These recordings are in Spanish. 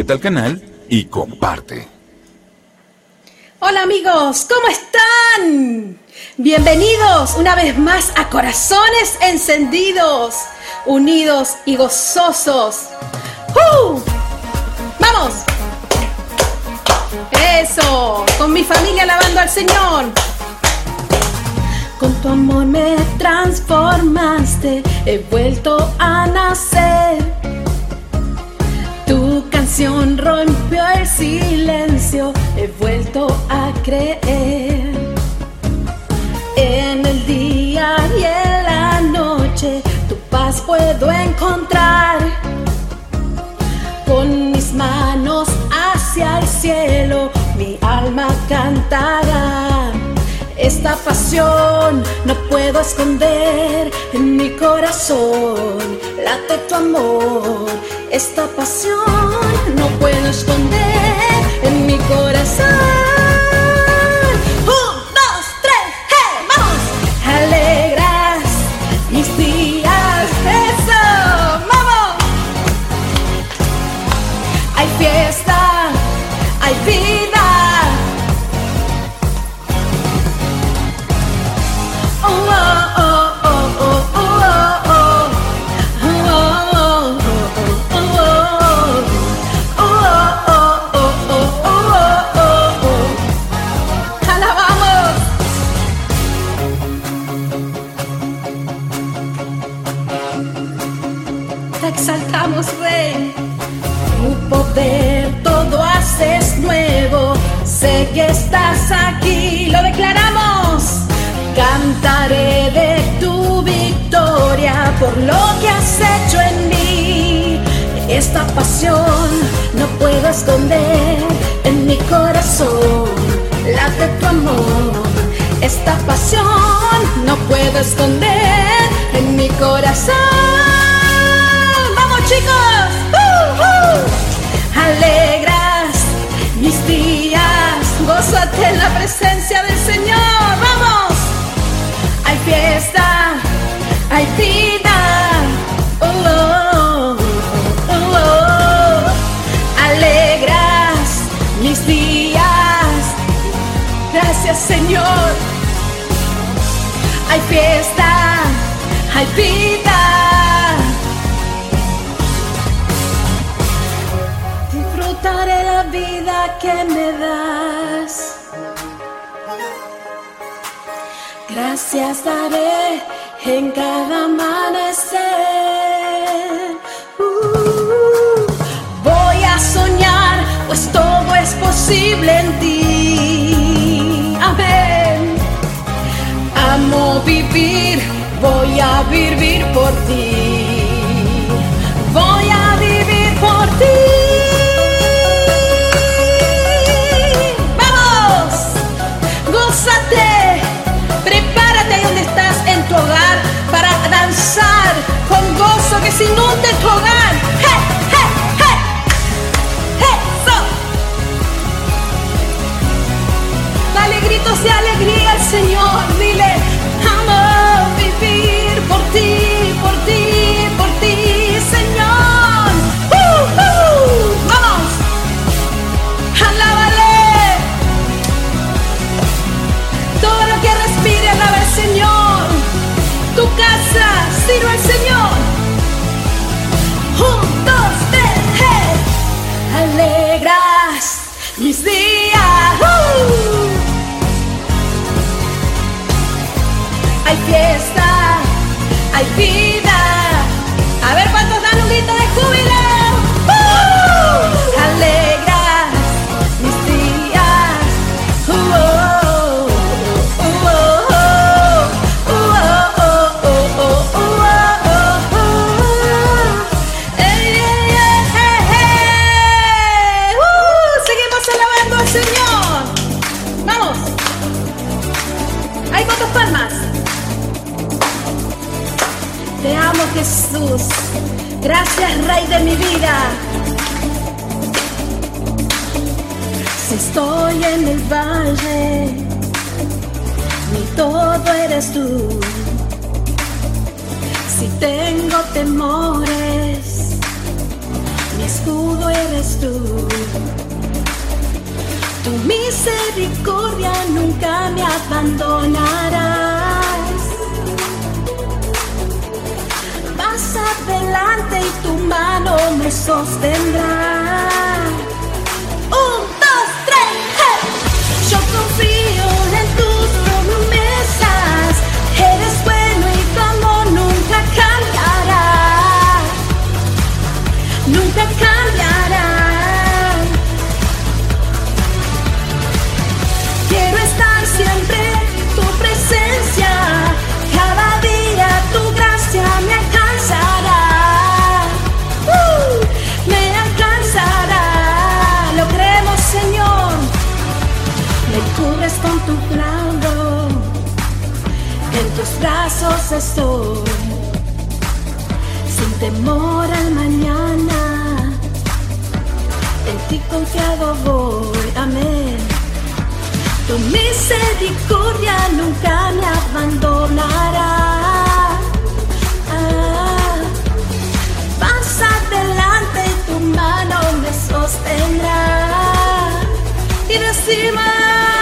suscríbete al canal y comparte. Hola amigos, ¿cómo están? Bienvenidos una vez más a Corazones Encendidos, unidos y gozosos. ¡Uh! ¡Vamos! Eso, con mi familia alabando al Señor. Con tu amor me transformaste, he vuelto a nacer. Canción rompió el silencio, he vuelto a creer. En el día y en la noche, tu paz puedo encontrar. Con mis manos hacia el cielo, mi alma cantará. Esta pasión no puedo esconder en mi corazón. Late tu amor. Esta pasión no puedo esconder en mi corazón. Esconder vida. Disfrutaré la vida que me das. Gracias daré en cada amanecer. Uh, voy a soñar, pues todo es posible en ti. Amén. Amo vivir, voy a vivir por ti. Voy a vivir por ti. ¡Vamos! ¡Gózate! Prepárate donde estás en tu hogar para danzar con gozo que se inunde tu hogar. ¡Hey, gritos de alegría al Señor. Si estoy en el valle, mi todo eres tú. Si tengo temores, mi escudo eres tú. Tu misericordia nunca me abandonarás. Adelante y tu mano me sostendrá. Un, dos, tres, hey. Yo confío estoy. Sin temor al mañana. En ti confiado voy. Amén. Tu misericordia nunca me abandonará. Ah, adelante y tu mano me sostendrá. Y decimos,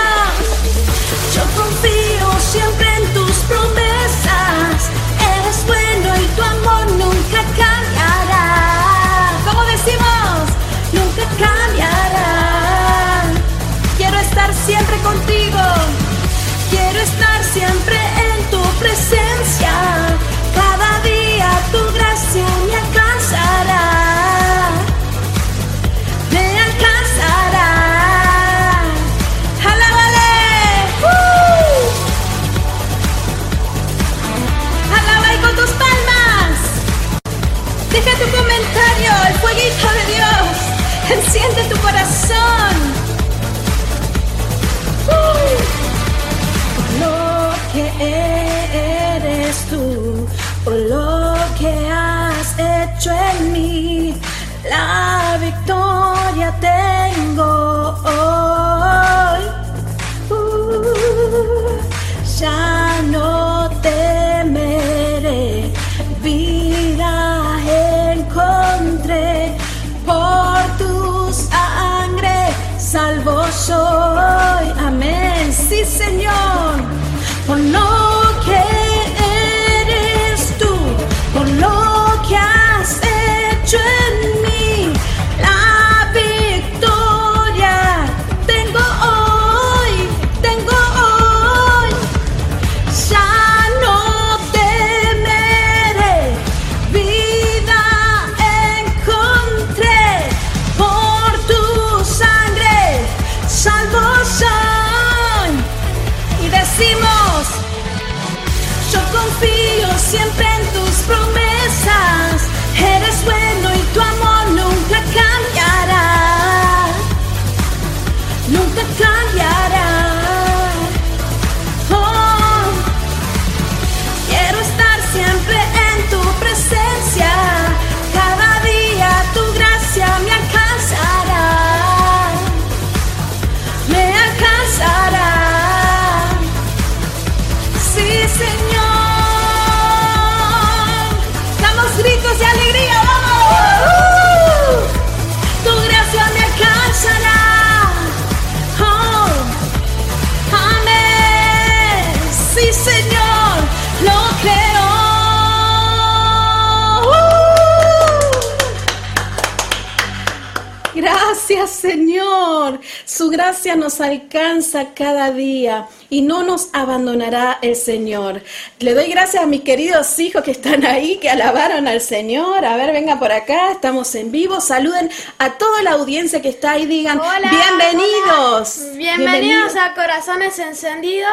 Señor. Su gracia nos alcanza cada día y no nos abandonará el Señor. Le doy gracias a mis queridos hijos que están ahí, que alabaron al Señor. A ver, venga por acá, estamos en vivo. Saluden a toda la audiencia que está ahí, digan Hola, bienvenidos. hola. Bienvenidos a Corazones Encendidos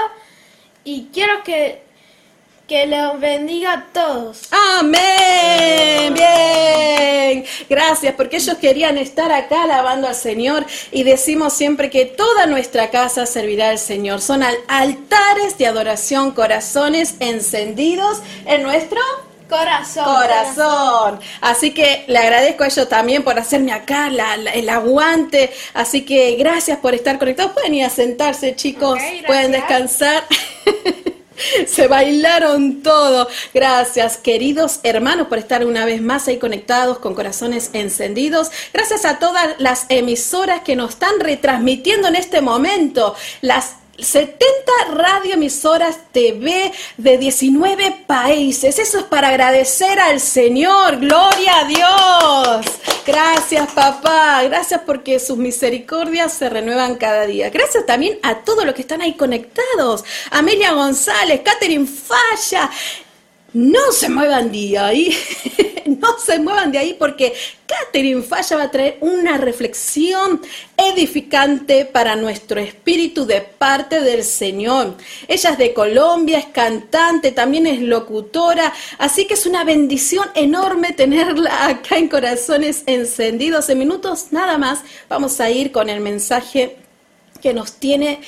y quiero que, que los bendiga a todos. Amén. Bien. Gracias, porque ellos querían estar acá alabando al Señor y decimos siempre que toda nuestra casa servirá al Señor. Son al- altares de adoración, corazones encendidos en nuestro Corazón. corazón. Así que le agradezco a ellos también por hacerme acá la- la- el aguante. Así que gracias por estar conectados. Pueden ir a sentarse, chicos. Pueden descansar. Se bailaron todo. Gracias, queridos hermanos, por estar una vez más ahí conectados con corazones encendidos. Gracias a todas las emisoras que nos están retransmitiendo en este momento. Las 70 radioemisoras TV de 19 países. Eso es para agradecer al Señor. Gloria a Dios. Gracias, papá. Gracias porque sus misericordias se renuevan cada día. Gracias también a todos los que están ahí conectados. Amelia González, Catherine Falla, no se muevan de ahí, no se muevan de ahí porque Catherine Falla va a traer una reflexión edificante para nuestro espíritu de parte del Señor. Ella es de Colombia, es cantante, también es locutora, así que es una bendición enorme tenerla acá en Corazones Encendidos. En minutos nada más vamos a ir con el mensaje que nos tiene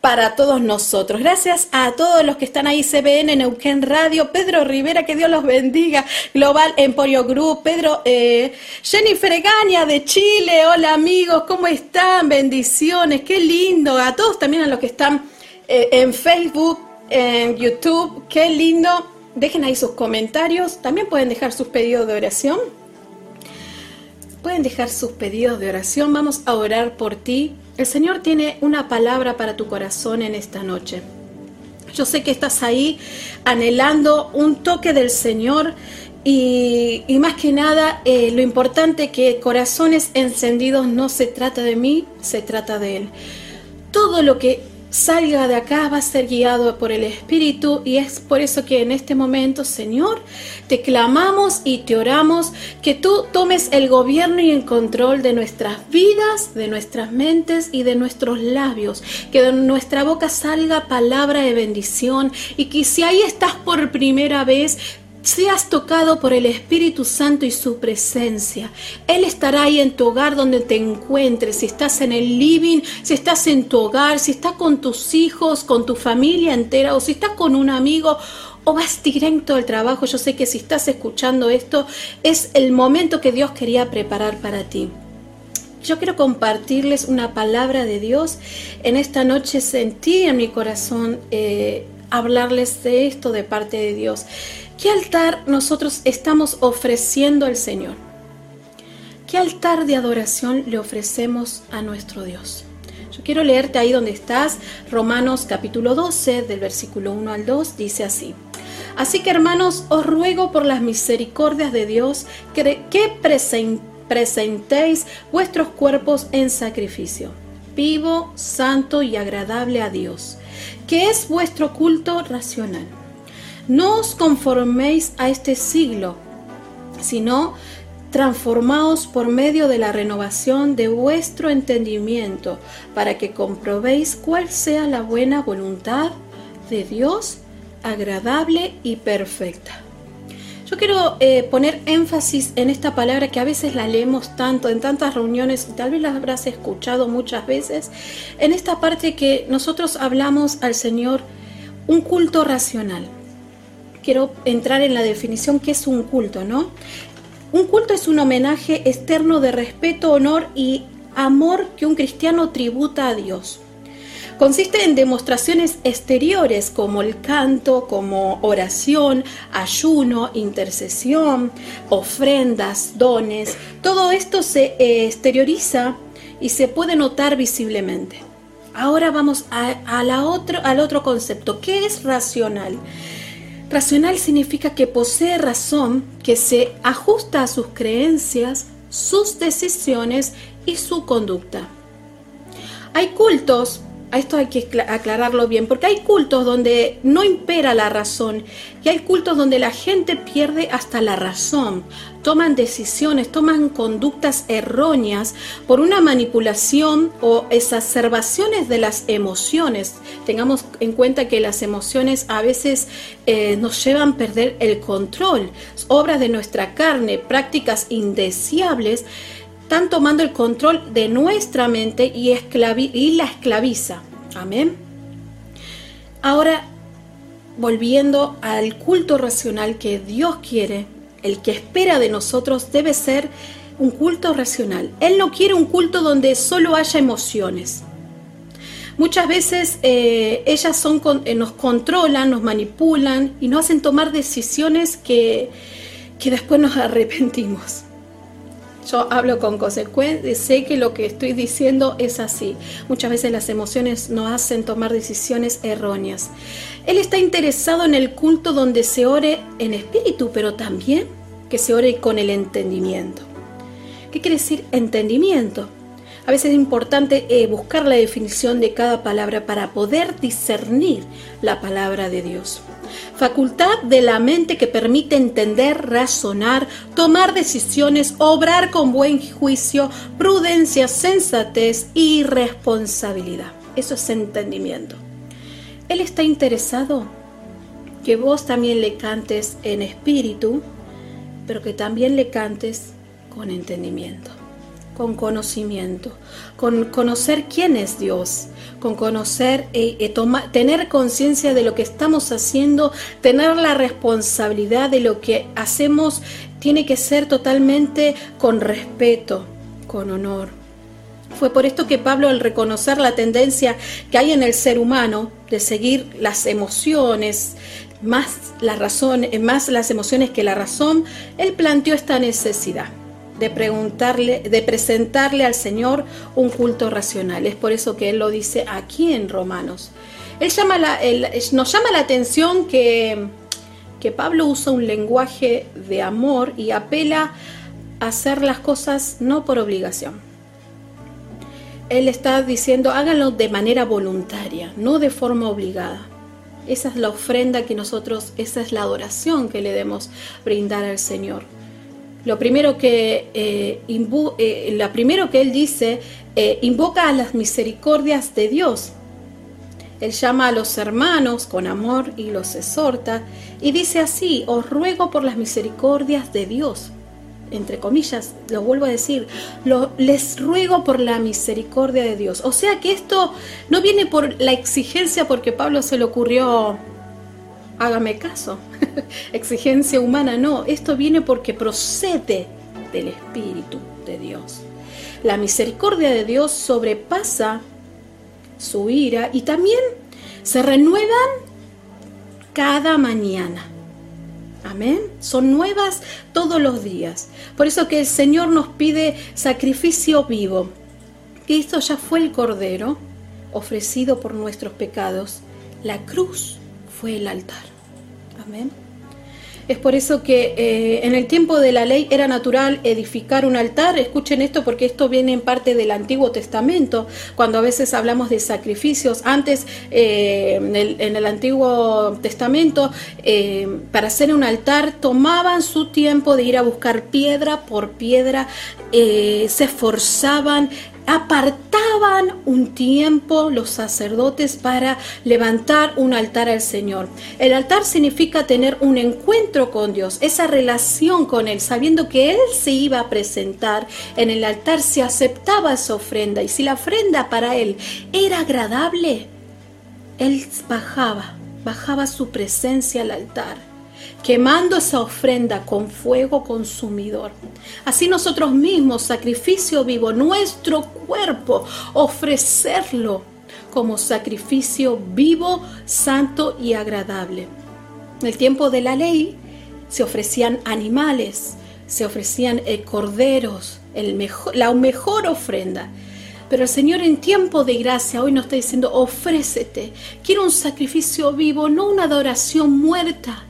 para todos nosotros. Gracias a todos los que están ahí, CBN, Neuquén Radio, Pedro Rivera, que Dios los bendiga, Global Emporio Group, Pedro, eh, Jennifer Egaña de Chile, hola amigos, ¿cómo están? Bendiciones, qué lindo. A todos también a los que están eh, en Facebook, en YouTube, qué lindo. Dejen ahí sus comentarios, también pueden dejar sus pedidos de oración. Pueden dejar sus pedidos de oración, vamos a orar por ti el Señor tiene una palabra para tu corazón en esta noche. Yo sé que estás ahí anhelando un toque del Señor y, más que nada eh, lo importante que corazones encendidos no se trata de mí, se trata de Él. Todo lo que salga de acá va a ser guiado por el Espíritu y es por eso que en este momento, Señor, te clamamos y te oramos que tú tomes el gobierno y el control de nuestras vidas, de nuestras mentes y de nuestros labios, que de nuestra boca salga palabra de bendición y que si ahí estás por primera vez, seas tocado por el Espíritu Santo y su presencia. Él estará ahí en tu hogar donde te encuentres, si estás en el living, si estás en tu hogar, si estás con tus hijos, con tu familia entera o si estás con un amigo o vas directo al trabajo. Yo sé que si estás escuchando esto es el momento que Dios quería preparar para ti. Yo quiero compartirles una palabra de Dios. En esta noche sentí en mi corazón eh, hablarles de esto de parte de Dios. ¿Qué altar nosotros estamos ofreciendo al Señor? ¿Qué altar de adoración le ofrecemos a nuestro Dios? Yo quiero leerte ahí donde estás, Romanos capítulo 12, del versículo 1 al 2, dice así. Así que hermanos, os ruego por las misericordias de Dios que, presentéis vuestros cuerpos en sacrificio, vivo, santo y agradable a Dios, que es vuestro culto racional. No os conforméis a este siglo, sino transformaos por medio de la renovación de vuestro entendimiento, para que comprobéis cuál sea la buena voluntad de Dios, agradable y perfecta. Yo quiero eh, poner énfasis en esta palabra que a veces la leemos tanto en tantas reuniones, y tal vez la habrás escuchado muchas veces, en esta parte que nosotros hablamos al Señor un culto racional quiero entrar en la definición que es un culto, ¿no? Un culto es un homenaje externo de respeto, honor y amor que un cristiano tributa a Dios. Consiste en demostraciones exteriores como el canto, como oración, ayuno, intercesión, ofrendas, dones. Todo esto se eh, exterioriza y se puede notar visiblemente. Ahora vamos a, la otro, al otro concepto. ¿Qué es racional? Racional significa que posee razón, que se ajusta a sus creencias, sus decisiones y su conducta. Hay cultos esto hay que aclararlo bien, porque hay cultos donde no impera la razón y hay cultos donde la gente pierde hasta la razón, toman decisiones, toman conductas erróneas por una manipulación o exacerbaciones de las emociones. Tengamos en cuenta que las emociones a veces eh, nos llevan a perder el control, obras de nuestra carne, prácticas indeseables están tomando el control de nuestra mente y, la esclaviza. Amén. Ahora, volviendo al culto racional que Dios quiere, el que espera de nosotros debe ser un culto racional. Él no quiere un culto donde solo haya emociones. Muchas veces eh, ellas eh, nos controlan, nos manipulan y nos hacen tomar decisiones que, que después nos arrepentimos. Yo hablo con consecuencia, sé que lo que estoy diciendo es así. Muchas veces las emociones nos hacen tomar decisiones erróneas. Él está interesado en el culto donde se ore en espíritu, pero también que se ore con el entendimiento. ¿Qué quiere decir entendimiento? A veces es importante eh, buscar la definición de cada palabra para poder discernir la palabra de Dios. Facultad de la mente que permite entender, razonar, tomar decisiones, obrar con buen juicio, prudencia, sensatez y responsabilidad. Eso es entendimiento. Él está interesado que vos también le cantes en espíritu, pero que también le cantes con entendimiento, con conocimiento, con conocer quién es Dios, con conocer, y eh, eh, tener conciencia de lo que estamos haciendo, tener la responsabilidad de lo que hacemos, tiene que ser totalmente con respeto, con honor. Fue por esto que Pablo, al reconocer la tendencia que hay en el ser humano de seguir las emociones, más la razón, más las emociones que la razón, él planteó esta necesidad de preguntarle, de presentarle al Señor un culto racional. Es por eso que él lo dice aquí en Romanos. Él nos llama la atención que, que Pablo usa un lenguaje de amor y apela a hacer las cosas no por obligación. Él está diciendo háganlo de manera voluntaria, no de forma obligada. Esa es la ofrenda que nosotros, esa es la adoración que le debemos brindar al Señor. Lo primero que, eh, eh primero que él dice, eh, invoca a las misericordias de Dios. Él llama a los hermanos con amor y los exhorta y dice así, os ruego por las misericordias de Dios. Entre comillas, lo vuelvo a decir, les ruego por la misericordia de Dios. O sea que esto no viene por la exigencia porque Pablo se le ocurrió hágame caso, exigencia humana, no, esto viene porque procede del Espíritu de Dios. La misericordia de Dios sobrepasa su ira y también se renuevan cada mañana. Amén. Son nuevas todos los días. Por eso que el Señor nos pide sacrificio vivo. Cristo ya fue el Cordero ofrecido por nuestros pecados. La cruz fue el altar. Amén. Es por eso que eh, en el tiempo de la ley era natural edificar un altar. Escuchen esto porque esto viene en parte del Antiguo Testamento, cuando a veces hablamos de sacrificios. Antes, eh, en, el, Antiguo Testamento, eh, para hacer un altar tomaban su tiempo de ir a buscar piedra por piedra, se esforzaban, apartaban un tiempo los sacerdotes para levantar un altar al Señor. El altar significa tener un encuentro con Dios, esa relación con Él, sabiendo que Él se iba a presentar en el altar, se aceptaba esa ofrenda y si la ofrenda para Él era agradable, Él bajaba, bajaba su presencia al altar quemando esa ofrenda con fuego consumidor. Así nosotros mismos, sacrificio vivo, nuestro cuerpo, ofrecerlo como sacrificio vivo, santo y agradable. En el tiempo de la ley se ofrecían animales, se ofrecían eh, corderos, la mejor ofrenda. Pero el Señor en tiempo de gracia hoy nos está diciendo, ofrécete. Quiero un sacrificio vivo, no una adoración muerta.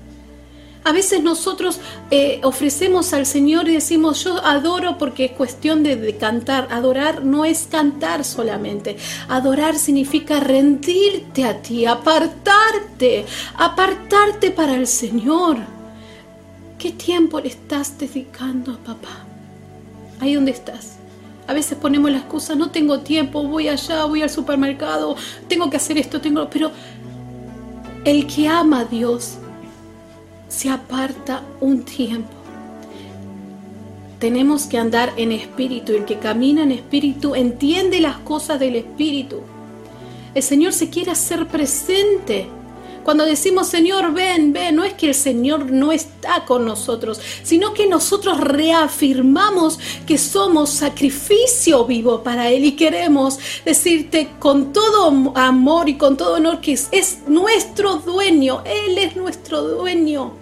A veces nosotros eh, ofrecemos al Señor y decimos, yo adoro porque es cuestión de, cantar. Adorar no es cantar solamente. Adorar significa rendirte a ti, apartarte, apartarte para el Señor. ¿Qué tiempo le estás dedicando a papá? Ahí donde estás. A veces ponemos la excusa, no tengo tiempo, voy allá, voy al supermercado, tengo que hacer esto, tengo... Pero el que ama a Dios se aparta un tiempo. Tenemos que andar en espíritu. El que camina en espíritu entiende las cosas del espíritu. El Señor se quiere hacer presente Cuando decimos Señor, ven, ven, no es que el Señor no está con nosotros, sino que nosotros reafirmamos que somos sacrificio vivo para Él y queremos decirte con todo amor y con todo honor que es, es nuestro dueño, Él es nuestro dueño.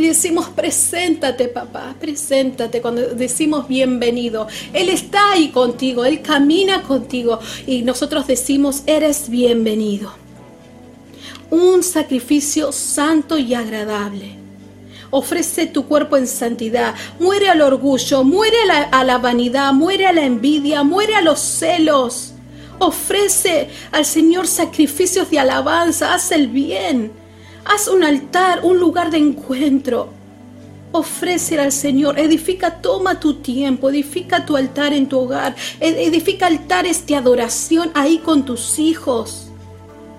Y decimos, preséntate papá, preséntate cuando decimos bienvenido. Él está ahí contigo, Él camina contigo y nosotros decimos, eres bienvenido. Un sacrificio santo y agradable. Ofrece tu cuerpo en santidad. Muere al orgullo, muere a la, a la vanidad, muere a la envidia, muere a los celos. Ofrece al Señor sacrificios de alabanza, haz el bien. Haz un altar, un lugar de encuentro. Ofrece al Señor, edifica, toma tu tiempo, edifica tu altar en tu hogar, edifica altares de adoración ahí con tus hijos.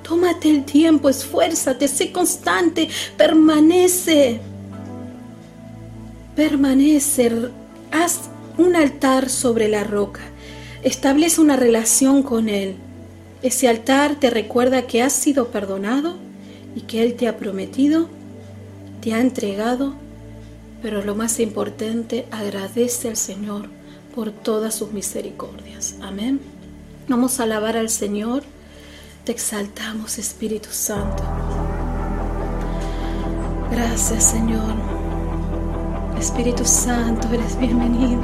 Tómate el tiempo, esfuérzate, sé constante, permanece. Permanece, haz un altar sobre la roca, establece una relación con Él. Ese altar te recuerda que has sido perdonado y que Él te ha prometido, te ha entregado, pero lo más importante, agradece al Señor por todas sus misericordias. Amén. Vamos a alabar al Señor. Te exaltamos, Espíritu Santo. Gracias, Señor. Espíritu Santo, eres bienvenido.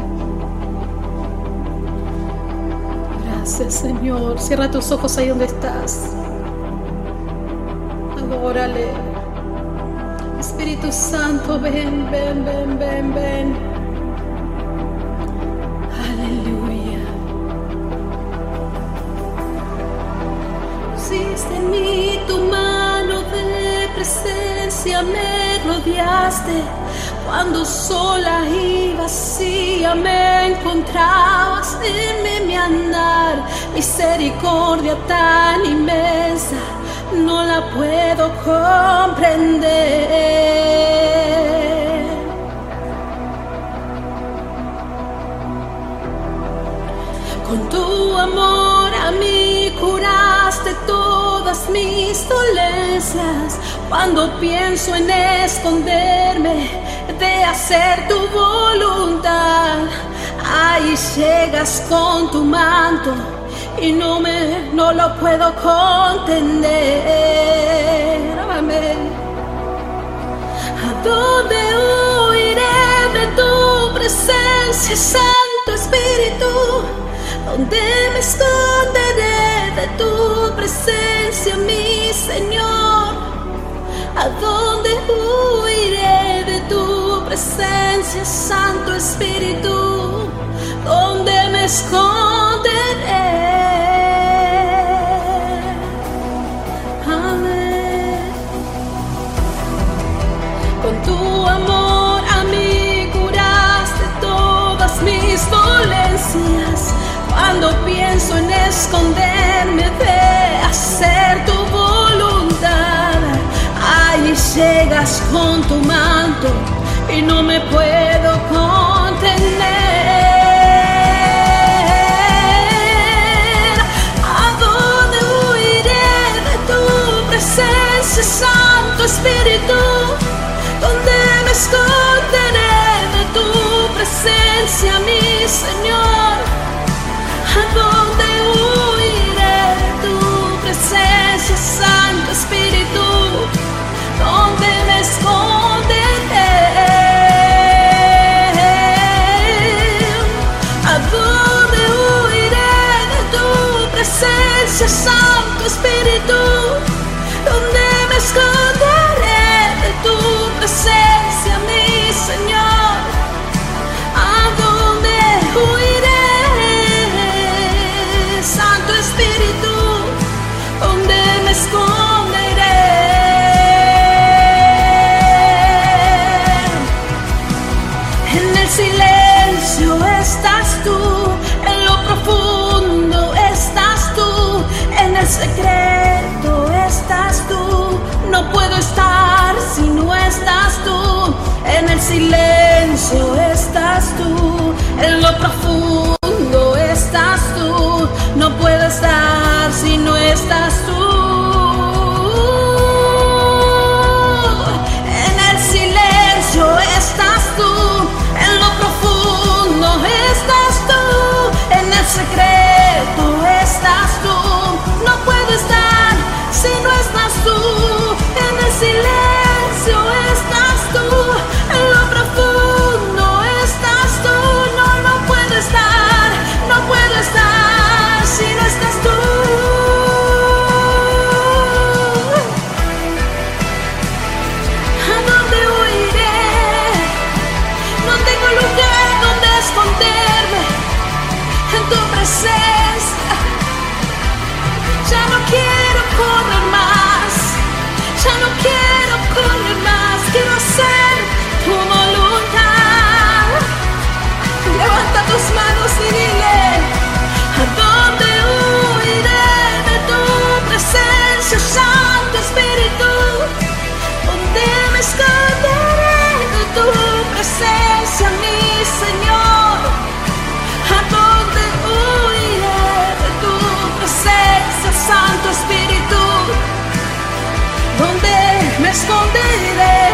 Gracias, Señor. Cierra tus ojos ahí donde estás. Órale. Espíritu Santo, ven, ven, ven, ven, ven. Aleluya. Pusiste en mí tu mano de presencia, me rodeaste. Cuando sola y vacía me encontrabas en mi andar, misericordia tan inmensa no la puedo comprender. Con tu amor a mí curaste todas mis dolencias. Cuando pienso en esconderme de hacer tu voluntad, ahí llegas con tu manto y no me no lo puedo contender. Amén. ¿A dónde huiré de tu presencia, Santo Espíritu? ¿Dónde me esconderé de tu presencia, mi Señor? ¿A dónde huiré de tu presencia, Santo Espíritu? ¿Dónde me esconderé? Cuando pienso en esconderme de hacer tu voluntad, ahí llegas con tu manto y no me puedo contener. Espíritu? ¿Dónde me esconderé de tu presencia, mi Señor? ¿A dónde huiré de tu presencia, Santo Espíritu? ¿Dónde me esconderé? ¿A dónde huiré de tu presencia, Santo Espíritu? Tu presencia, mi Señor? ¿A dónde huiré? Santo Espíritu, ¿dónde me esconderé? En el silencio estás tú, en lo profundo estás tú, en el secreto estás tú. No puedo estar si no estás tú, en el silencio estás tú, en lo profundo donde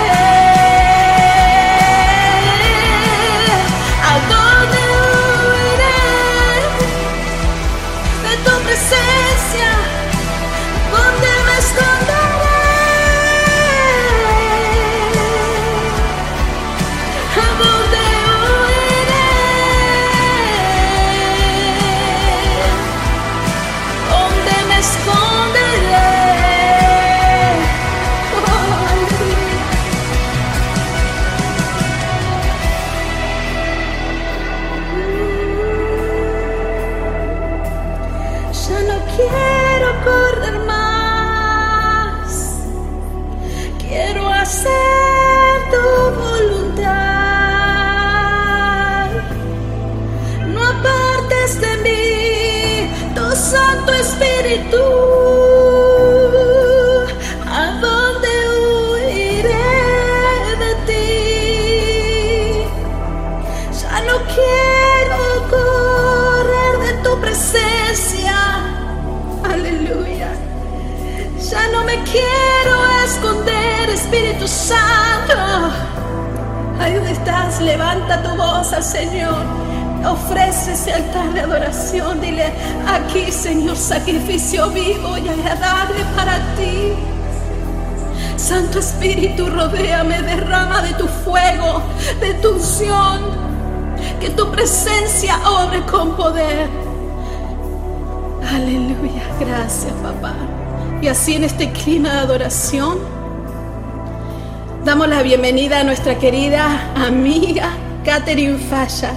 bienvenida a nuestra querida amiga Catherine Falla.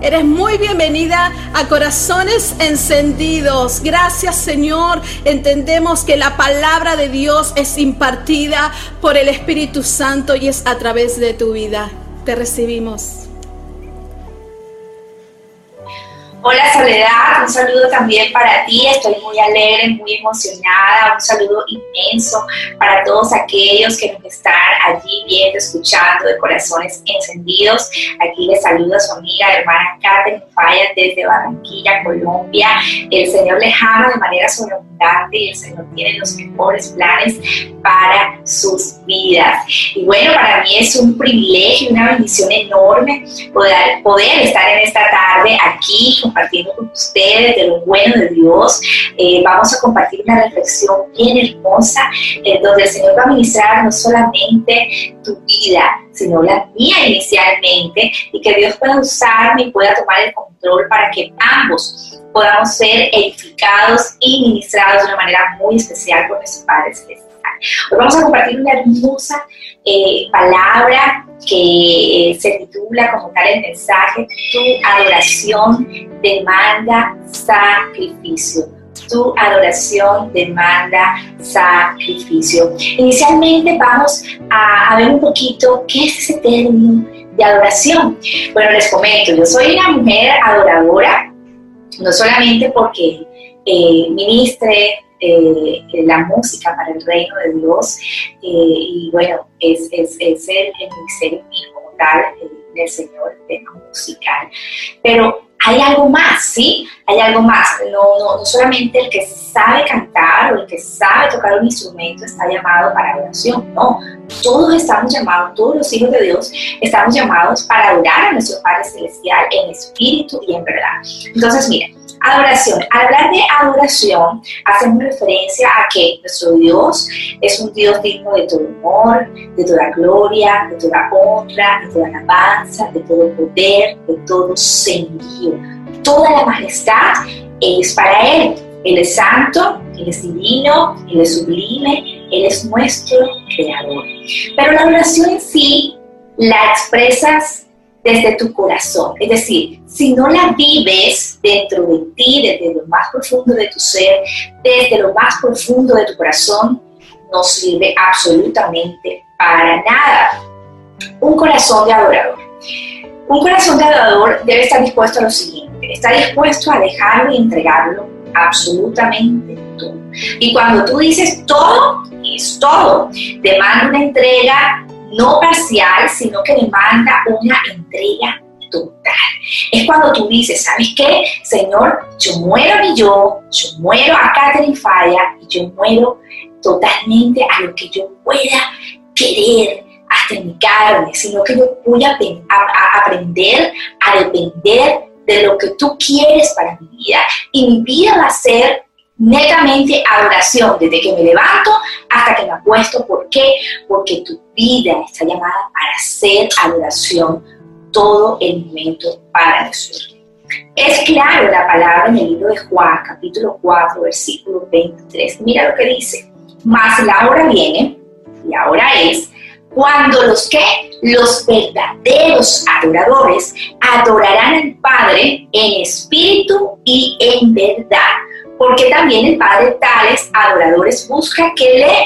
Eres muy bienvenida a Corazones Encendidos. Gracias Señor. Entendemos que la palabra de Dios es impartida por el Espíritu Santo y es a través de tu vida. Te recibimos. Hola Soledad, un saludo también para ti, estoy muy alegre, muy emocionada, un saludo inmenso para todos aquellos que nos están allí viendo, escuchando de corazones encendidos. Aquí les saluda su amiga hermana Catherine Falla desde Barranquilla, Colombia. El Señor le ama de manera sobreabundante y el Señor tiene los mejores planes para sus vidas. Y bueno, para mí es un privilegio una bendición enorme poder, poder estar en esta tarde aquí compartiendo con ustedes de lo bueno de Dios. Eh, vamos a compartir una reflexión bien hermosa, eh, donde el Señor va a ministrar no solamente tu vida, sino la mía inicialmente, y que Dios pueda usarme y pueda tomar el control para que ambos podamos ser edificados y ministrados de una manera muy especial por nuestro Padre Celestial. Hoy vamos a compartir una hermosa eh, palabra que eh, se titula como tal el mensaje, tu adoración demanda sacrificio. Tu adoración demanda sacrificio. Inicialmente vamos a, ver un poquito qué es ese término de adoración. Bueno, les comento, yo soy una mujer adoradora, no solamente porque eh, ministre eh, la música para el reino de Dios. Eh, y bueno, es, es, es el, el ministerio como tal del Señor de musical. Pero hay algo más, ¿sí? Hay algo más. No, no, no, solamente el que sabe cantar o el que sabe tocar un instrumento está llamado para adoración, no. Todos estamos llamados, todos los hijos de Dios estamos llamados para adorar a nuestro Padre Celestial en espíritu y en verdad. Entonces, miren, Adoración. Al hablar de adoración, hacemos referencia a que nuestro Dios es un Dios digno de todo honor, de toda gloria, de toda honra, de toda alabanza, de todo poder, de todo señorío. Toda la majestad es para Él. Él es santo, Él es divino, Él es sublime, Él es nuestro creador. Pero la adoración en sí la expresas desde tu corazón. Es decir, si no la vives dentro de ti, desde lo más profundo de tu ser, desde lo más profundo de tu corazón, no sirve absolutamente para nada. Un corazón de adorador. Un corazón de adorador debe estar dispuesto a lo siguiente, está dispuesto a dejarlo y entregarlo absolutamente todo. Y cuando tú dices todo, es todo. Demanda una entrega no parcial, sino que demanda una entrega total. Es cuando tú dices, ¿sabes qué? Señor, yo muero a mi yo, yo muero a Catherine Falla y yo muero totalmente a lo que yo pueda querer hasta en mi carne, sino que yo voy a, a, aprender a depender de lo que tú quieres para mi vida. Y mi vida va a ser netamente adoración, desde que me levanto hasta que me acuesto. ¿Por qué? Porque tu vida está llamada para ser adoración todo el momento para Jesús. Es claro la palabra en el libro de Juan, capítulo 4, versículo 23. Mira lo que dice. Mas la hora viene, y ahora es, cuando los que, los verdaderos adoradores, adorarán al Padre en espíritu y en verdad. Porque también el Padre tales adoradores busca que le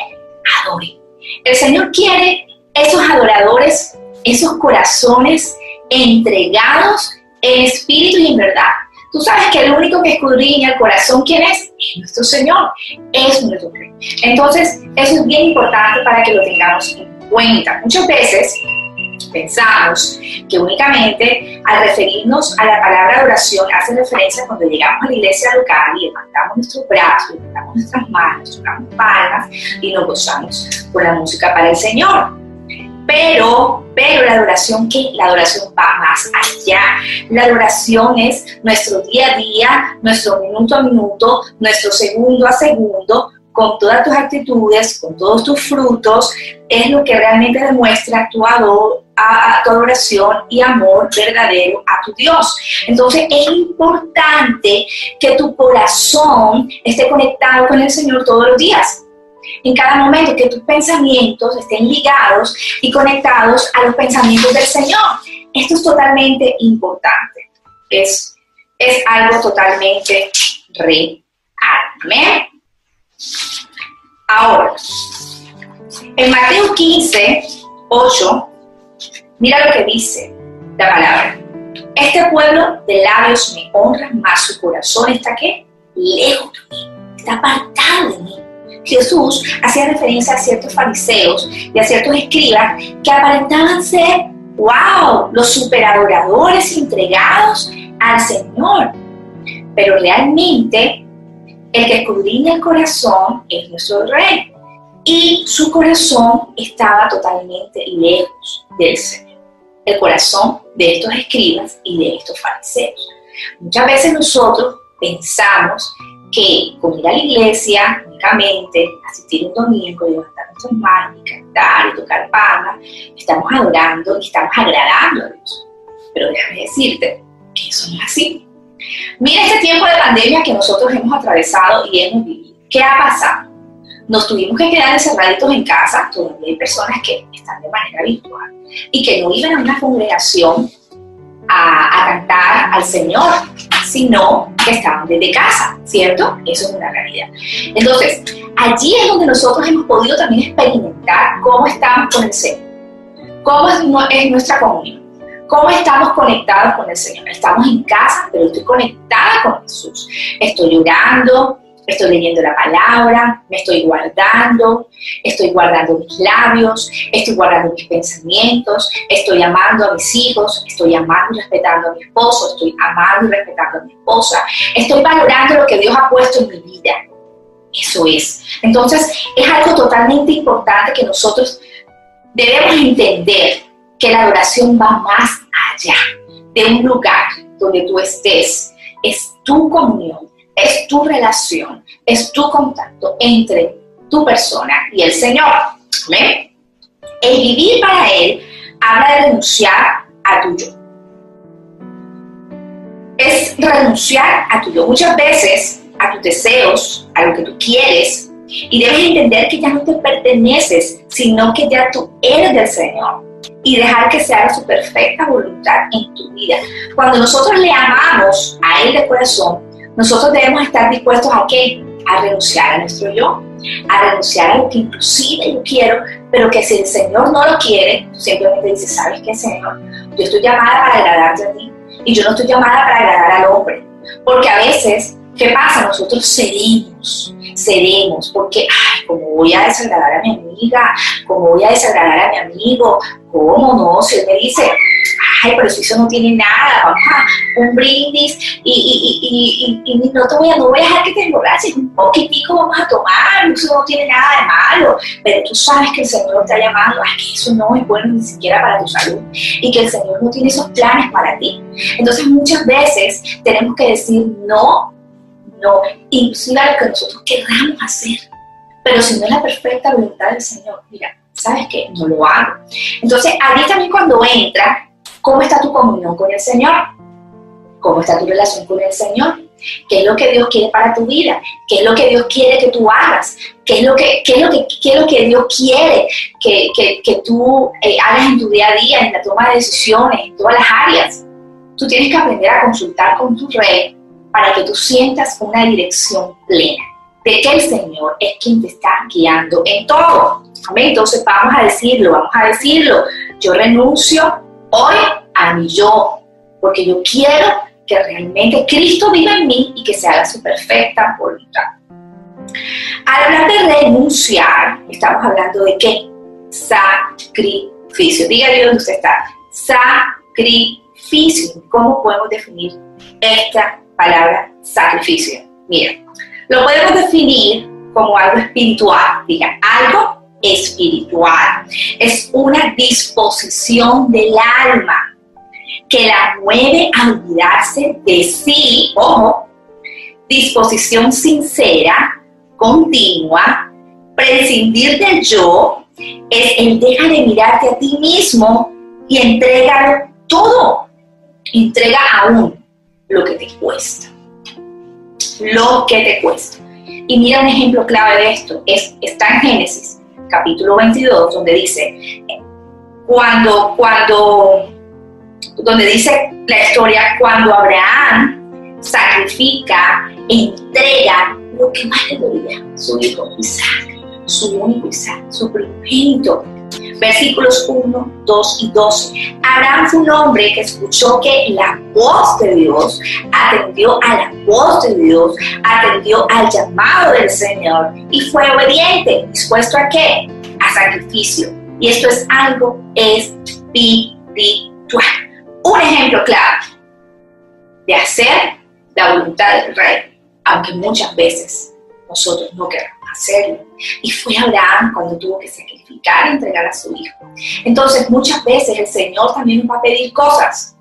adoren. El Señor quiere esos adoradores, esos corazones entregados en espíritu y en verdad. Tú sabes que el único que escudriña el corazón, ¿quién es? Es nuestro Señor, es nuestro Rey. Entonces, eso es bien importante para que lo tengamos en cuenta. Muchas veces pensamos que únicamente al referirnos a la palabra oración hace referencia cuando llegamos a la iglesia local y levantamos nuestros brazos, levantamos nuestras manos, tocamos palmas y nos gozamos con la música para el Señor. Pero, pero la adoración, ¿qué? La adoración va más allá. La adoración es nuestro día a día, nuestro minuto a minuto, nuestro segundo a segundo, con todas tus actitudes, con todos tus frutos, es lo que realmente demuestra tu, ador, a, tu adoración y amor verdadero a tu Dios. Entonces es importante que tu corazón esté conectado con el Señor todos los días en cada momento, que tus pensamientos estén ligados y conectados a los pensamientos del Señor. Esto es totalmente importante. Es, es algo totalmente real. Amén. Ahora, en Mateo 15, 8, mira lo que dice la palabra. Este pueblo de labios me honra, mas su corazón está qué? Lejos de mí, está apartado de mí Jesús hacía referencia a ciertos fariseos y a ciertos escribas que aparentaban ser, wow, los superadoradores entregados al Señor. Pero realmente el que escudriña el corazón es nuestro rey. Y su corazón estaba totalmente lejos del Señor. El corazón de estos escribas y de estos fariseos. Muchas veces nosotros pensamos que con ir a la iglesia únicamente, asistir un domingo, levantar nuestras manos y cantar y tocar palmas, estamos adorando y estamos agradando a Dios. Pero déjame decirte que eso no es así. Mira este tiempo de pandemia que nosotros hemos atravesado y hemos vivido. ¿Qué ha pasado? Nos tuvimos que quedar encerraditos en casa, todavía hay personas que están de manera virtual y que no iban a una congregación a, cantar al Señor, sino que estaban desde casa, ¿cierto? Eso es una realidad. Entonces, allí es donde nosotros hemos podido también experimentar cómo estamos con el Señor, cómo es nuestra comunión, cómo estamos conectados con el Señor. Estamos en casa, pero estoy conectada con Jesús. Estoy llorando, estoy leyendo la palabra, me estoy guardando, estoy guardando mis labios, estoy guardando mis pensamientos, estoy amando a mis hijos, estoy amando y respetando a mi esposo, estoy amando y respetando a mi esposa, estoy valorando lo que Dios ha puesto en mi vida. Eso es. Entonces, es algo totalmente importante que nosotros debemos entender que la adoración va más allá de un lugar donde tú estés. Es tu comunión, es tu relación, es tu contacto entre tu persona y el Señor. ¿Ven? El vivir para Él habla de renunciar a tu yo. Es renunciar a tu yo. Muchas veces a tus deseos, a lo que tú quieres, y debes entender que ya no te perteneces, sino que ya tú eres del Señor y dejar que se haga su perfecta voluntad en tu vida. Cuando nosotros le amamos a Él de corazón, nosotros debemos estar dispuestos a qué? A renunciar a nuestro yo, a renunciar a lo que inclusive yo quiero, pero que si el Señor no lo quiere, simplemente dices, ¿sabes qué, Señor? Yo estoy llamada para agradarte a ti y yo no estoy llamada para agradar al hombre. Porque a veces ¿Qué pasa? Nosotros cedemos, cedemos, porque, ay, como voy a desagradar a mi amiga, como voy a desagradar a mi amigo, ¿cómo no? Si él me dice, ay, pero si eso no tiene nada, a un brindis y, y, y, no, te voy a, no voy a dejar que te emborraches, un poquitico vamos a tomar, eso no tiene nada de malo, pero tú sabes que el Señor te ha llamado, a que eso no es bueno ni siquiera para tu salud y que el Señor no tiene esos planes para ti. Entonces muchas veces tenemos que decir no no, inclusive a lo que nosotros queramos hacer. Pero si no es la perfecta voluntad del Señor, mira, ¿sabes qué? No lo hago. Entonces, allí también cuando entra, ¿cómo está tu comunión con el Señor? ¿Cómo está tu relación con el Señor? ¿Qué es lo que Dios quiere para tu vida? ¿Qué es lo que Dios quiere que tú hagas? ¿Qué es lo que, qué es lo que, qué es lo que Dios quiere que, que, que tú eh, hagas en tu día a día, en la toma de decisiones, en todas las áreas? Tú tienes que aprender a consultar con tu rey para que tú sientas una dirección plena de que el Señor es quien te está guiando en todo. Amén. Entonces vamos a decirlo, vamos a decirlo. Yo renuncio hoy a mi yo, porque yo quiero que realmente Cristo viva en mí y que se haga su perfecta voluntad. Al hablar de renunciar, estamos hablando de qué? Sacrificio. Dígale dónde usted está. Sacrificio. ¿Cómo podemos definir esta palabra sacrificio. Mira, lo podemos definir como algo espiritual, diga, algo espiritual. Es una disposición del alma que la mueve a olvidarse de sí, ojo, disposición sincera, continua, prescindir del yo, es el deja de mirarte a ti mismo y entregarlo todo. Entrega aún lo que te cuesta. Lo que te cuesta. Y mira un ejemplo clave de esto. Es, está en Génesis, capítulo 22, donde dice, cuando, cuando, donde dice la historia, cuando Abraham sacrifica, entrega lo que más le dolía, su hijo Isaac, su único Isaac, su primogénito versículos 1, 2 y 12. Abraham fue un hombre que escuchó que la voz de Dios, atendió a la voz de Dios, atendió al llamado del Señor y fue obediente, dispuesto a qué? A sacrificio. Y esto es algo espiritual. Un ejemplo claro de hacer la voluntad del rey, aunque muchas veces nosotros no queramos hacerlo. Y fue Abraham cuando tuvo que sacrificar y entregar a su hijo. Entonces, muchas veces el Señor también nos va a pedir cosas.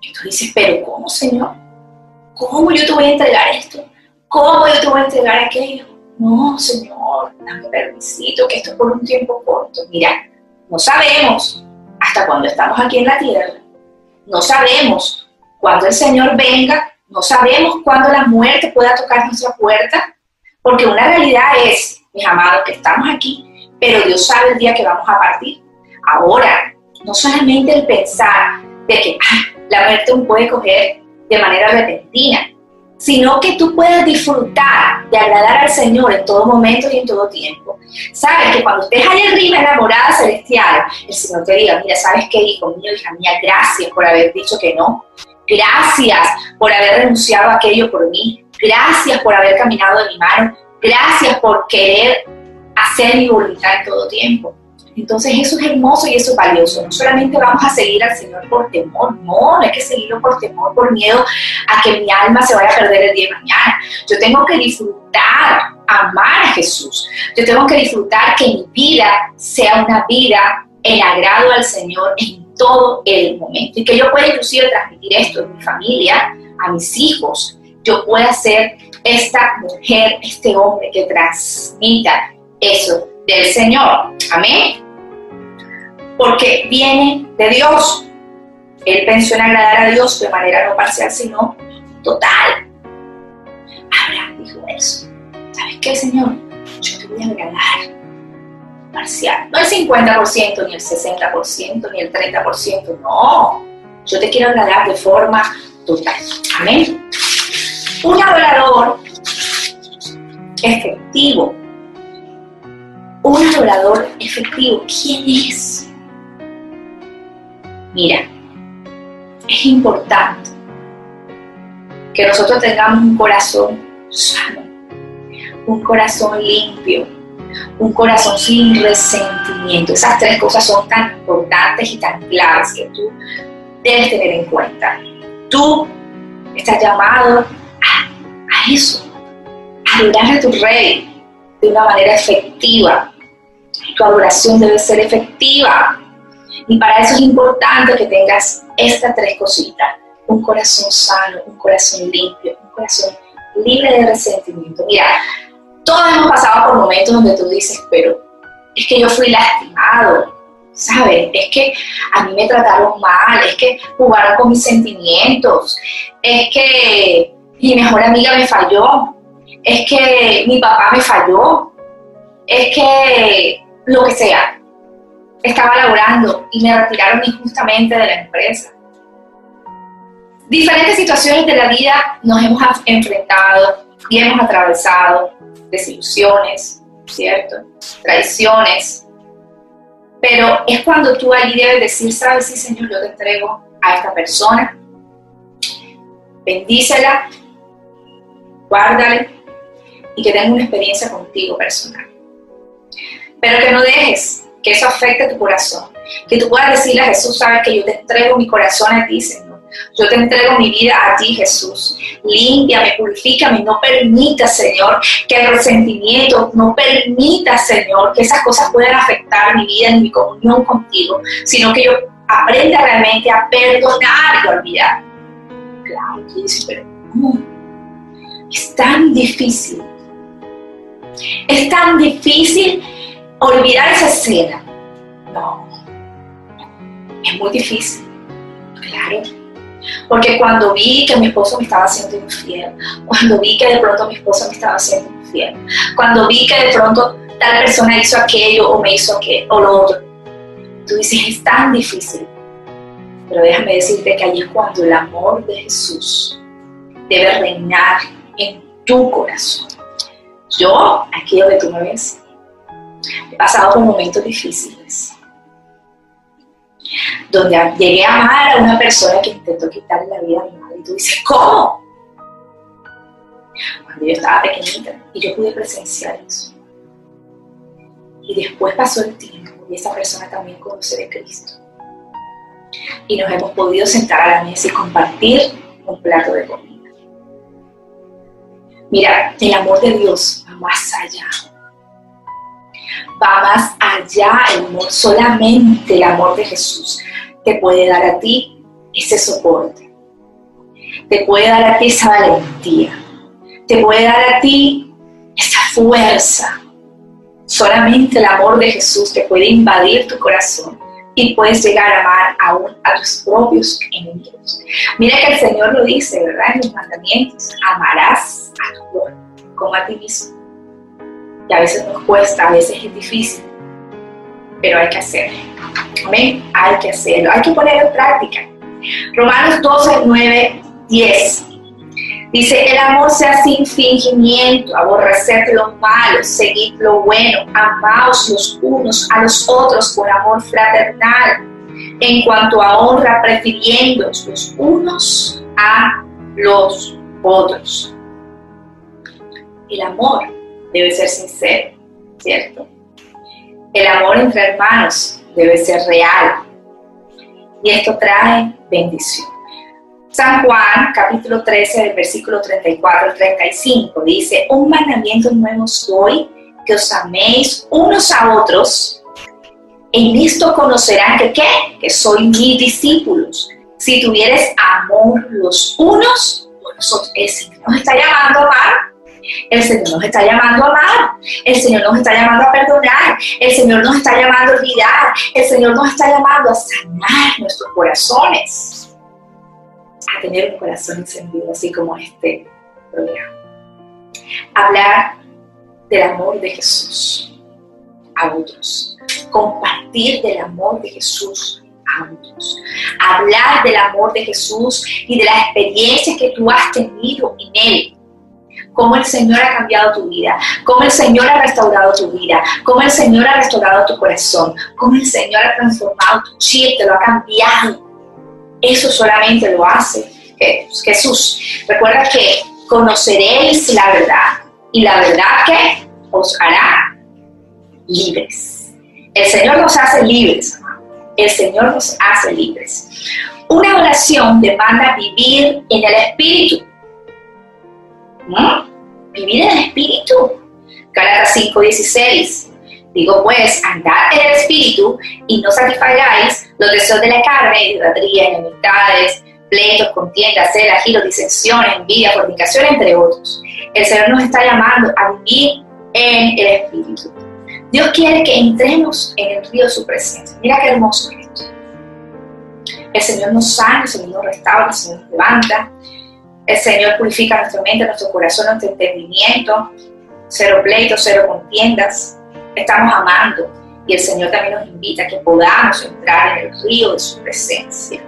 Y tú dices, pero ¿cómo, Señor? ¿Cómo yo te voy a entregar esto? ¿Cómo yo te voy a entregar aquello? No, Señor, dame permisito que esto es por un tiempo corto. Mira, no sabemos hasta cuando estamos aquí en la tierra. No sabemos cuándo el Señor venga. No sabemos cuándo la muerte pueda tocar nuestra puerta. Porque una realidad es, mis amados, que estamos aquí, pero Dios sabe el día que vamos a partir. Ahora, no solamente el pensar de que ah, la muerte uno puede coger de manera repentina, sino que tú puedas disfrutar de agradar al Señor en todo momento y en todo tiempo. Sabes que cuando estés allá arriba enamorada celestial, el Señor te diga, mira, ¿sabes qué, hijo mío, hija mía? Gracias por haber dicho que no. Gracias por haber renunciado a aquello por mí. Gracias por haber caminado de mi mano. Gracias por querer hacer mi voluntad en todo tiempo. Entonces eso es hermoso y eso es valioso. No solamente vamos a seguir al Señor por temor, no, no hay que seguirlo por temor, por miedo a que mi alma se vaya a perder el día de mañana. Yo tengo que disfrutar, amar a Jesús. Yo tengo que disfrutar que mi vida sea una vida en agrado al Señor en todo el momento. Y que yo pueda inclusive transmitir esto a mi familia, a mis hijos, yo pueda ser esta mujer, este hombre que transmita eso del Señor. Amén. Porque viene de Dios. Él pensó en agradar a Dios de manera no parcial, sino total. Abraham dijo eso. ¿Sabes qué, Señor? Yo te voy a agradar parcial. No el 50%, ni el 60%, ni el 30%. No. Yo te quiero agradar de forma total. Amén. Un adorador efectivo. Un adorador efectivo, ¿quién es? Mira, es importante que nosotros tengamos un corazón sano, un corazón limpio, un corazón sin resentimiento. Esas tres cosas son tan importantes y tan claves que tú debes tener en cuenta. Tú estás llamado a, eso, adorar a tu rey de una manera efectiva. Tu adoración debe ser efectiva. Y para eso es importante que tengas estas tres cositas. Un corazón sano, un corazón limpio, un corazón libre de resentimiento. Mira, todos hemos pasado por momentos donde tú dices, pero es que yo fui lastimado, ¿sabes? Es que a mí me trataron mal, es que jugaron con mis sentimientos, es que mi mejor amiga me falló, es que mi papá me falló, es que lo que sea, estaba laborando y me retiraron injustamente de la empresa. Diferentes situaciones de la vida nos hemos enfrentado y hemos atravesado desilusiones, ¿cierto? Traiciones. Pero es cuando tú allí debes decir, sabes, sí, Señor, yo te entrego a esta persona, bendícela, guárdale y que tenga una experiencia contigo personal. Pero que no dejes que eso afecte tu corazón. Que tú puedas decirle a Jesús, sabes que yo te entrego mi corazón a ti, Señor yo te entrego mi vida a ti, Jesús. Límpiame, purifícame. No permita, Señor, que el resentimiento, no permita, Señor, que esas cosas puedan afectar mi vida en mi comunión contigo, sino que yo aprenda realmente a perdonar y olvidar. Claro, tú dices, pero Es tan difícil. Es tan difícil olvidar esa escena. No, es muy difícil. Claro, porque cuando vi que mi esposo me estaba haciendo infiel, cuando vi que de pronto mi esposo me estaba haciendo infiel, cuando vi que de pronto tal persona hizo aquello o me hizo aquello o lo otro, tú dices, es tan difícil. Pero déjame decirte que allí es cuando el amor de Jesús debe reinar en tu corazón. Yo, aquí donde tú me ves, he pasado por momentos difíciles donde llegué a amar a una persona que intentó quitarle la vida a mi madre. Y tú dices, ¿cómo? Cuando yo estaba pequeñita y yo pude presenciar eso. Y después pasó el tiempo y esa persona también conoce de Cristo. Y nos hemos podido sentar a la mesa y compartir un plato de comida. Mira, el amor de Dios va más allá. Va más allá el amor, solamente el amor de Jesús te puede dar a ti ese soporte, te puede dar a ti esa valentía, te puede dar a ti esa fuerza. Solamente el amor de Jesús te puede invadir tu corazón y puedes llegar a amar aún a tus propios enemigos. Mira que el Señor lo dice, ¿verdad? En los mandamientos, amarás a tu pueblo como a ti mismo a veces nos cuesta, a veces es difícil, pero hay que hacerlo. Amén, hay que hacerlo, hay que ponerlo en práctica. Romanos 12, 9, 10. Dice, el amor sea sin fingimiento, aborrecer lo malo, seguid lo bueno, amaos los unos a los otros con amor fraternal, en cuanto a honra, prefiriendo los unos a los otros. El amor debe ser sincero, ¿cierto? El amor entre hermanos debe ser real. Y esto trae bendición. San Juan, capítulo 13, del versículo 34 al 35, dice, un mandamiento nuevo os doy, que os améis unos a otros. En esto conocerán que qué? Que soy mis discípulos. Si tuvieres amor los unos por los otros. nos está llamando a amar el Señor nos está llamando a amar, el Señor nos está llamando a perdonar, el Señor nos está llamando a olvidar, el Señor nos está llamando a sanar nuestros corazones, a tener un corazón encendido, así como este programa. Hablar del amor de Jesús a otros, compartir del amor de Jesús a otros, hablar del amor de Jesús y de las experiencias que tú has tenido en Él. Cómo el Señor ha cambiado tu vida, cómo el Señor ha restaurado tu vida, cómo el Señor ha restaurado tu corazón, cómo el Señor ha transformado tu chip, te lo ha cambiado. Eso solamente lo hace Jesús. Recuerda que conoceréis la verdad y la verdad que os hará libres. El Señor nos hace libres. El Señor nos hace libres. Una oración demanda vivir en el Espíritu. ¿Mm? Vivir en el Espíritu. Gálatas 5:16. Digo pues, andad en el Espíritu y no satisfagáis los deseos de la carne, idolatría, enemistades, pleitos, contiendas, celas, giros, disensiones, envidia, fornicación, entre otros. El Señor nos está llamando a vivir en el Espíritu. Dios quiere que entremos en el río de su presencia. Mira qué hermoso es esto. El Señor nos sana, el Señor nos restaura, el Señor nos levanta. El Señor purifica nuestra mente, nuestro corazón, nuestro entendimiento. Cero pleitos, cero contiendas. Estamos amando. Y el Señor también nos invita a que podamos entrar en el río de su presencia.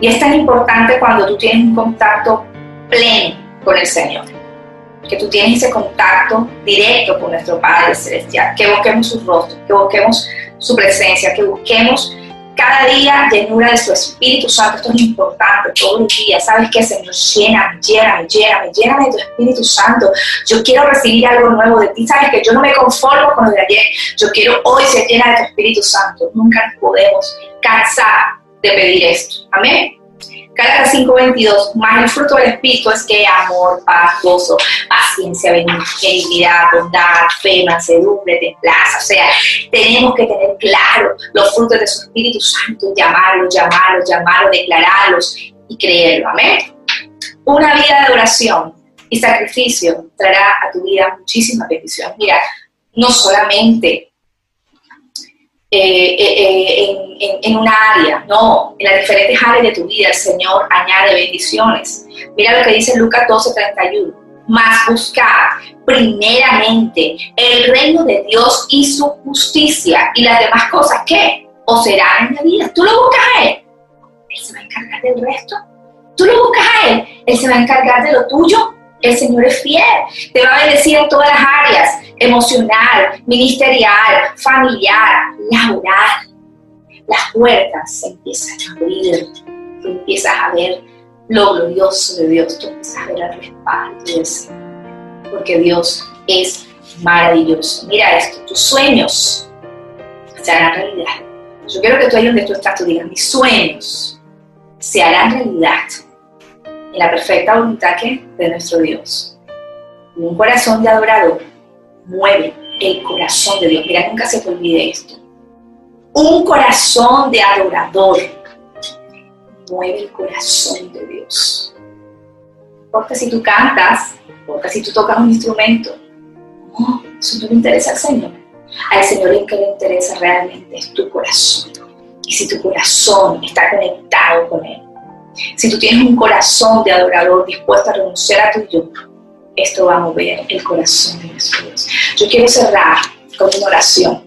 Y es tan importante cuando tú tienes un contacto pleno con el Señor que tú tienes ese contacto directo con nuestro Padre Celestial, que busquemos su rostro, que busquemos su presencia, que busquemos cada día llenura de su Espíritu Santo. Esto es importante todos los días. ¿Sabes qué, Señor? Llena, llena, llena, llena de tu Espíritu Santo. Yo quiero recibir algo nuevo de ti. ¿Sabes que Yo no me conformo con lo de ayer. Yo quiero hoy ser llena de tu Espíritu Santo. Nunca podemos cansar de pedir esto. Amén. Gálatas 5:22, más el fruto del Espíritu es que amor, paz, gozo, paciencia, benignidad, bondad, fe, mansedumbre, templaza. O sea, tenemos que tener claro los frutos de su Espíritu Santo, llamarlos, llamarlos, llamarlos, declararlos y creerlo. Amén. Una vida de oración y sacrificio traerá a tu vida muchísimas bendiciones. Mira, no solamente eh, eh, eh, en, una área, no, en las diferentes áreas de tu vida el Señor añade bendiciones. Mira lo que dice Lucas 12:31. Más buscar primeramente el reino de Dios y su justicia y las demás cosas que os serán añadidas. Tú lo buscas a Él, Él se va a encargar del resto. Tú lo buscas a Él, Él se va a encargar de lo tuyo. El Señor es fiel, te va a bendecir en todas las áreas emocional, ministerial, familiar, laboral. Las puertas se empiezan a abrir, tú empiezas a ver lo glorioso de Dios, tú empiezas a ver el respaldo de Señor, porque Dios es maravilloso. Mira esto, tus sueños se harán realidad. Yo quiero que tú ahí donde tú estás, tú digas, mis sueños se harán realidad en la perfecta voluntad de nuestro Dios. Un corazón de adorador mueve el corazón de Dios. Mira, nunca se te olvide esto. Un corazón de adorador mueve el corazón de Dios. Porque si tú cantas, porque si tú tocas un instrumento, eso no le interesa al Señor. Al Señor lo que le interesa realmente es tu corazón. Y si tu corazón está conectado con Él, si tú tienes un corazón de adorador dispuesto a renunciar a tu yo, esto va a mover el corazón de Dios. Yo quiero cerrar con una oración.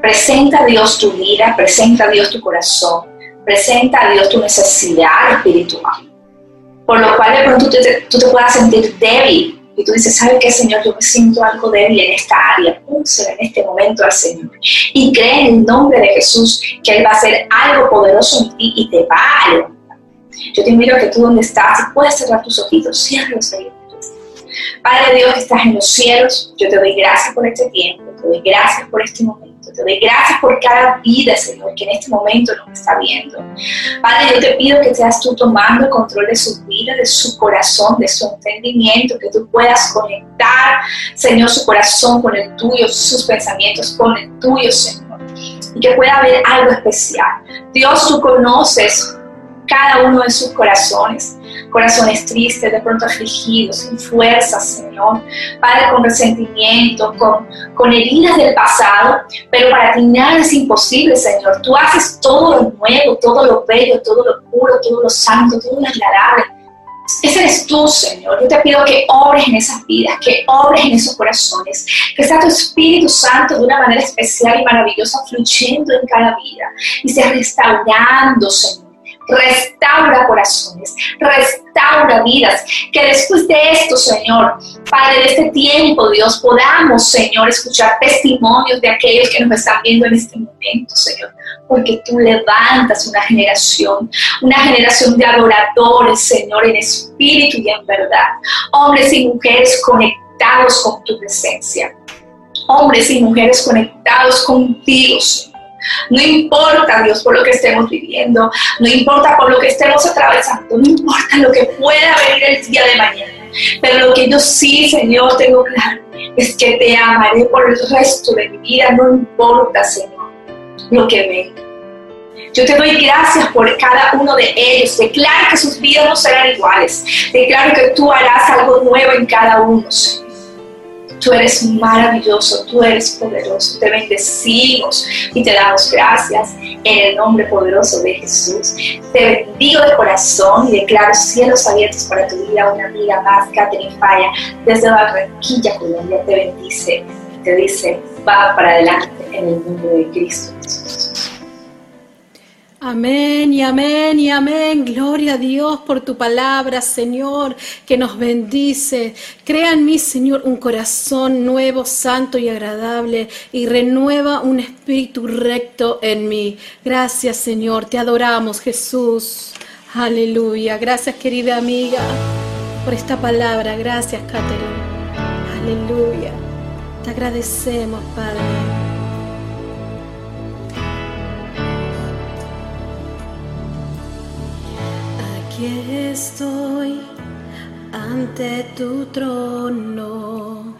Presenta a Dios tu vida, presenta a Dios tu corazón, presenta a Dios tu necesidad espiritual. Por lo cual de pronto tú te, puedas sentir débil y tú dices, ¿sabes qué, Señor? Yo me siento algo débil en esta área. Púsela en este momento al Señor. Y cree en el nombre de Jesús que Él va a hacer algo poderoso en ti y te va a levantar. Yo te invito a que tú donde estás, puedes cerrar tus ojitos, cierra ahí. Padre Dios estás en los cielos, yo te doy gracias por este tiempo, te doy gracias por este momento, te gracias por cada vida, Señor, que en este momento nos está viendo. Padre, yo te pido que seas tú tomando control de su vida, de su corazón, de su entendimiento, que tú puedas conectar, Señor, su corazón con el tuyo, sus pensamientos con el tuyo, Señor. Y que pueda haber algo especial. Dios, tú conoces cada uno de sus corazones corazones tristes, de pronto afligidos, sin fuerzas, Señor. Padre, con resentimiento, con, con heridas del pasado, pero para ti nada es imposible, Señor. Tú haces todo lo nuevo, todo lo bello, todo lo puro, todo lo santo, todo lo agradable. Ese eres tú, Señor. Yo te pido que obres en esas vidas, que obres en esos corazones, que sea tu Espíritu Santo de una manera especial y maravillosa fluyendo en cada vida y sea restaurando, Señor restaura corazones, restaura vidas. Que después de esto, Señor, Padre, de este tiempo, Dios, podamos, Señor, escuchar testimonios de aquellos que nos están viendo en este momento, Señor. Porque tú levantas una generación, una generación de adoradores, Señor, en espíritu y en verdad. Hombres y mujeres conectados con tu presencia. Hombres y mujeres conectados contigo, Señor no importa, Dios, por lo que estemos viviendo, no importa por lo que estemos atravesando, no importa lo que pueda venir el día de mañana. Pero lo que yo sí, Señor, tengo claro es que te amaré por el resto de mi vida, no importa, Señor, lo que venga. Yo te doy gracias por cada uno de ellos. Declaro que sus vidas no serán iguales. Declaro que tú harás algo nuevo en cada uno, Señor. Tú eres maravilloso, tú eres poderoso. Te bendecimos y te damos gracias en el nombre poderoso de Jesús. Te bendigo de corazón y declaro cielos abiertos para tu vida. Una amiga más, Catherine Falla, desde Barranquilla, Colombia, te bendice y te dice, va para adelante en el mundo de Cristo Jesús. Amén y amén y amén. Gloria a Dios por tu palabra, Señor, que nos bendice. Crea en mí, Señor, un corazón nuevo, santo y agradable y renueva un espíritu recto en mí. Gracias, Señor. Te adoramos, Jesús. Aleluya. Gracias, querida amiga, por esta palabra. Gracias, Catherine. Aleluya. Te agradecemos, Padre. Aquí estoy ante tu trono.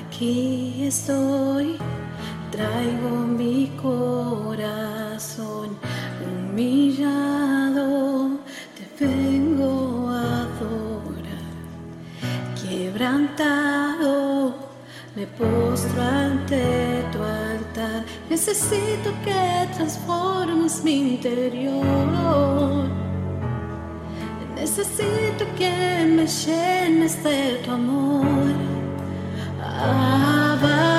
Aquí estoy, traigo mi corazón humillado, te vengo a adorar. Quebrantado, me postro ante tu altar. Necesito que transformes mi interior. Necesito que me llenes de tu amor. Abba,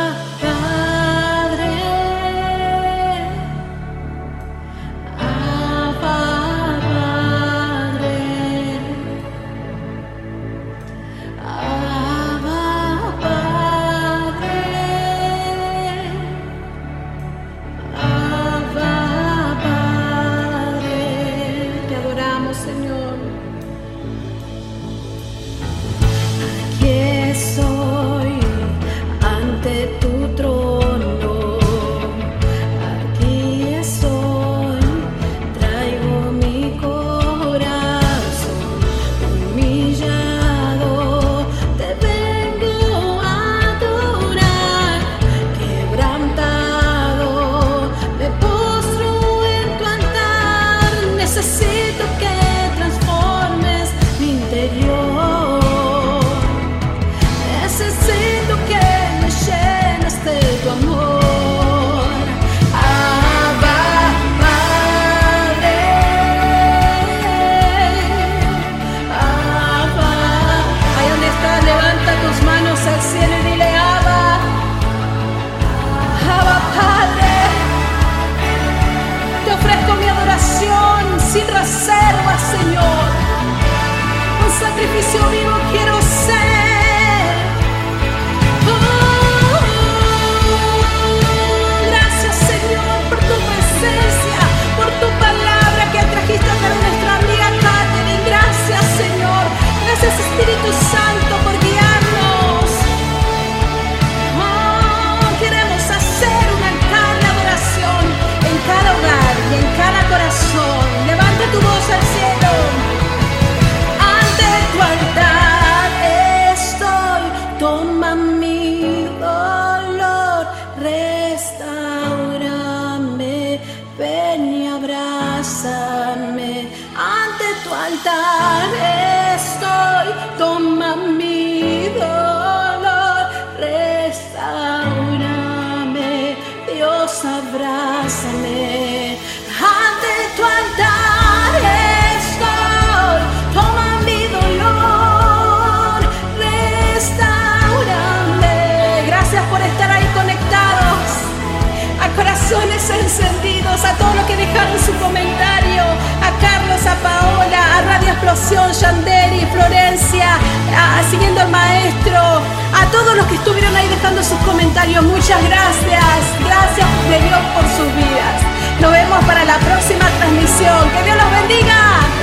dejaron su comentario a Carlos, a Paola, a Radio Explosión, Yanderi, Florencia, a, siguiendo al maestro, a todos los que estuvieron ahí dejando sus comentarios. Muchas gracias, gracias de Dios por sus vidas. Nos vemos para la próxima transmisión. Que Dios los bendiga.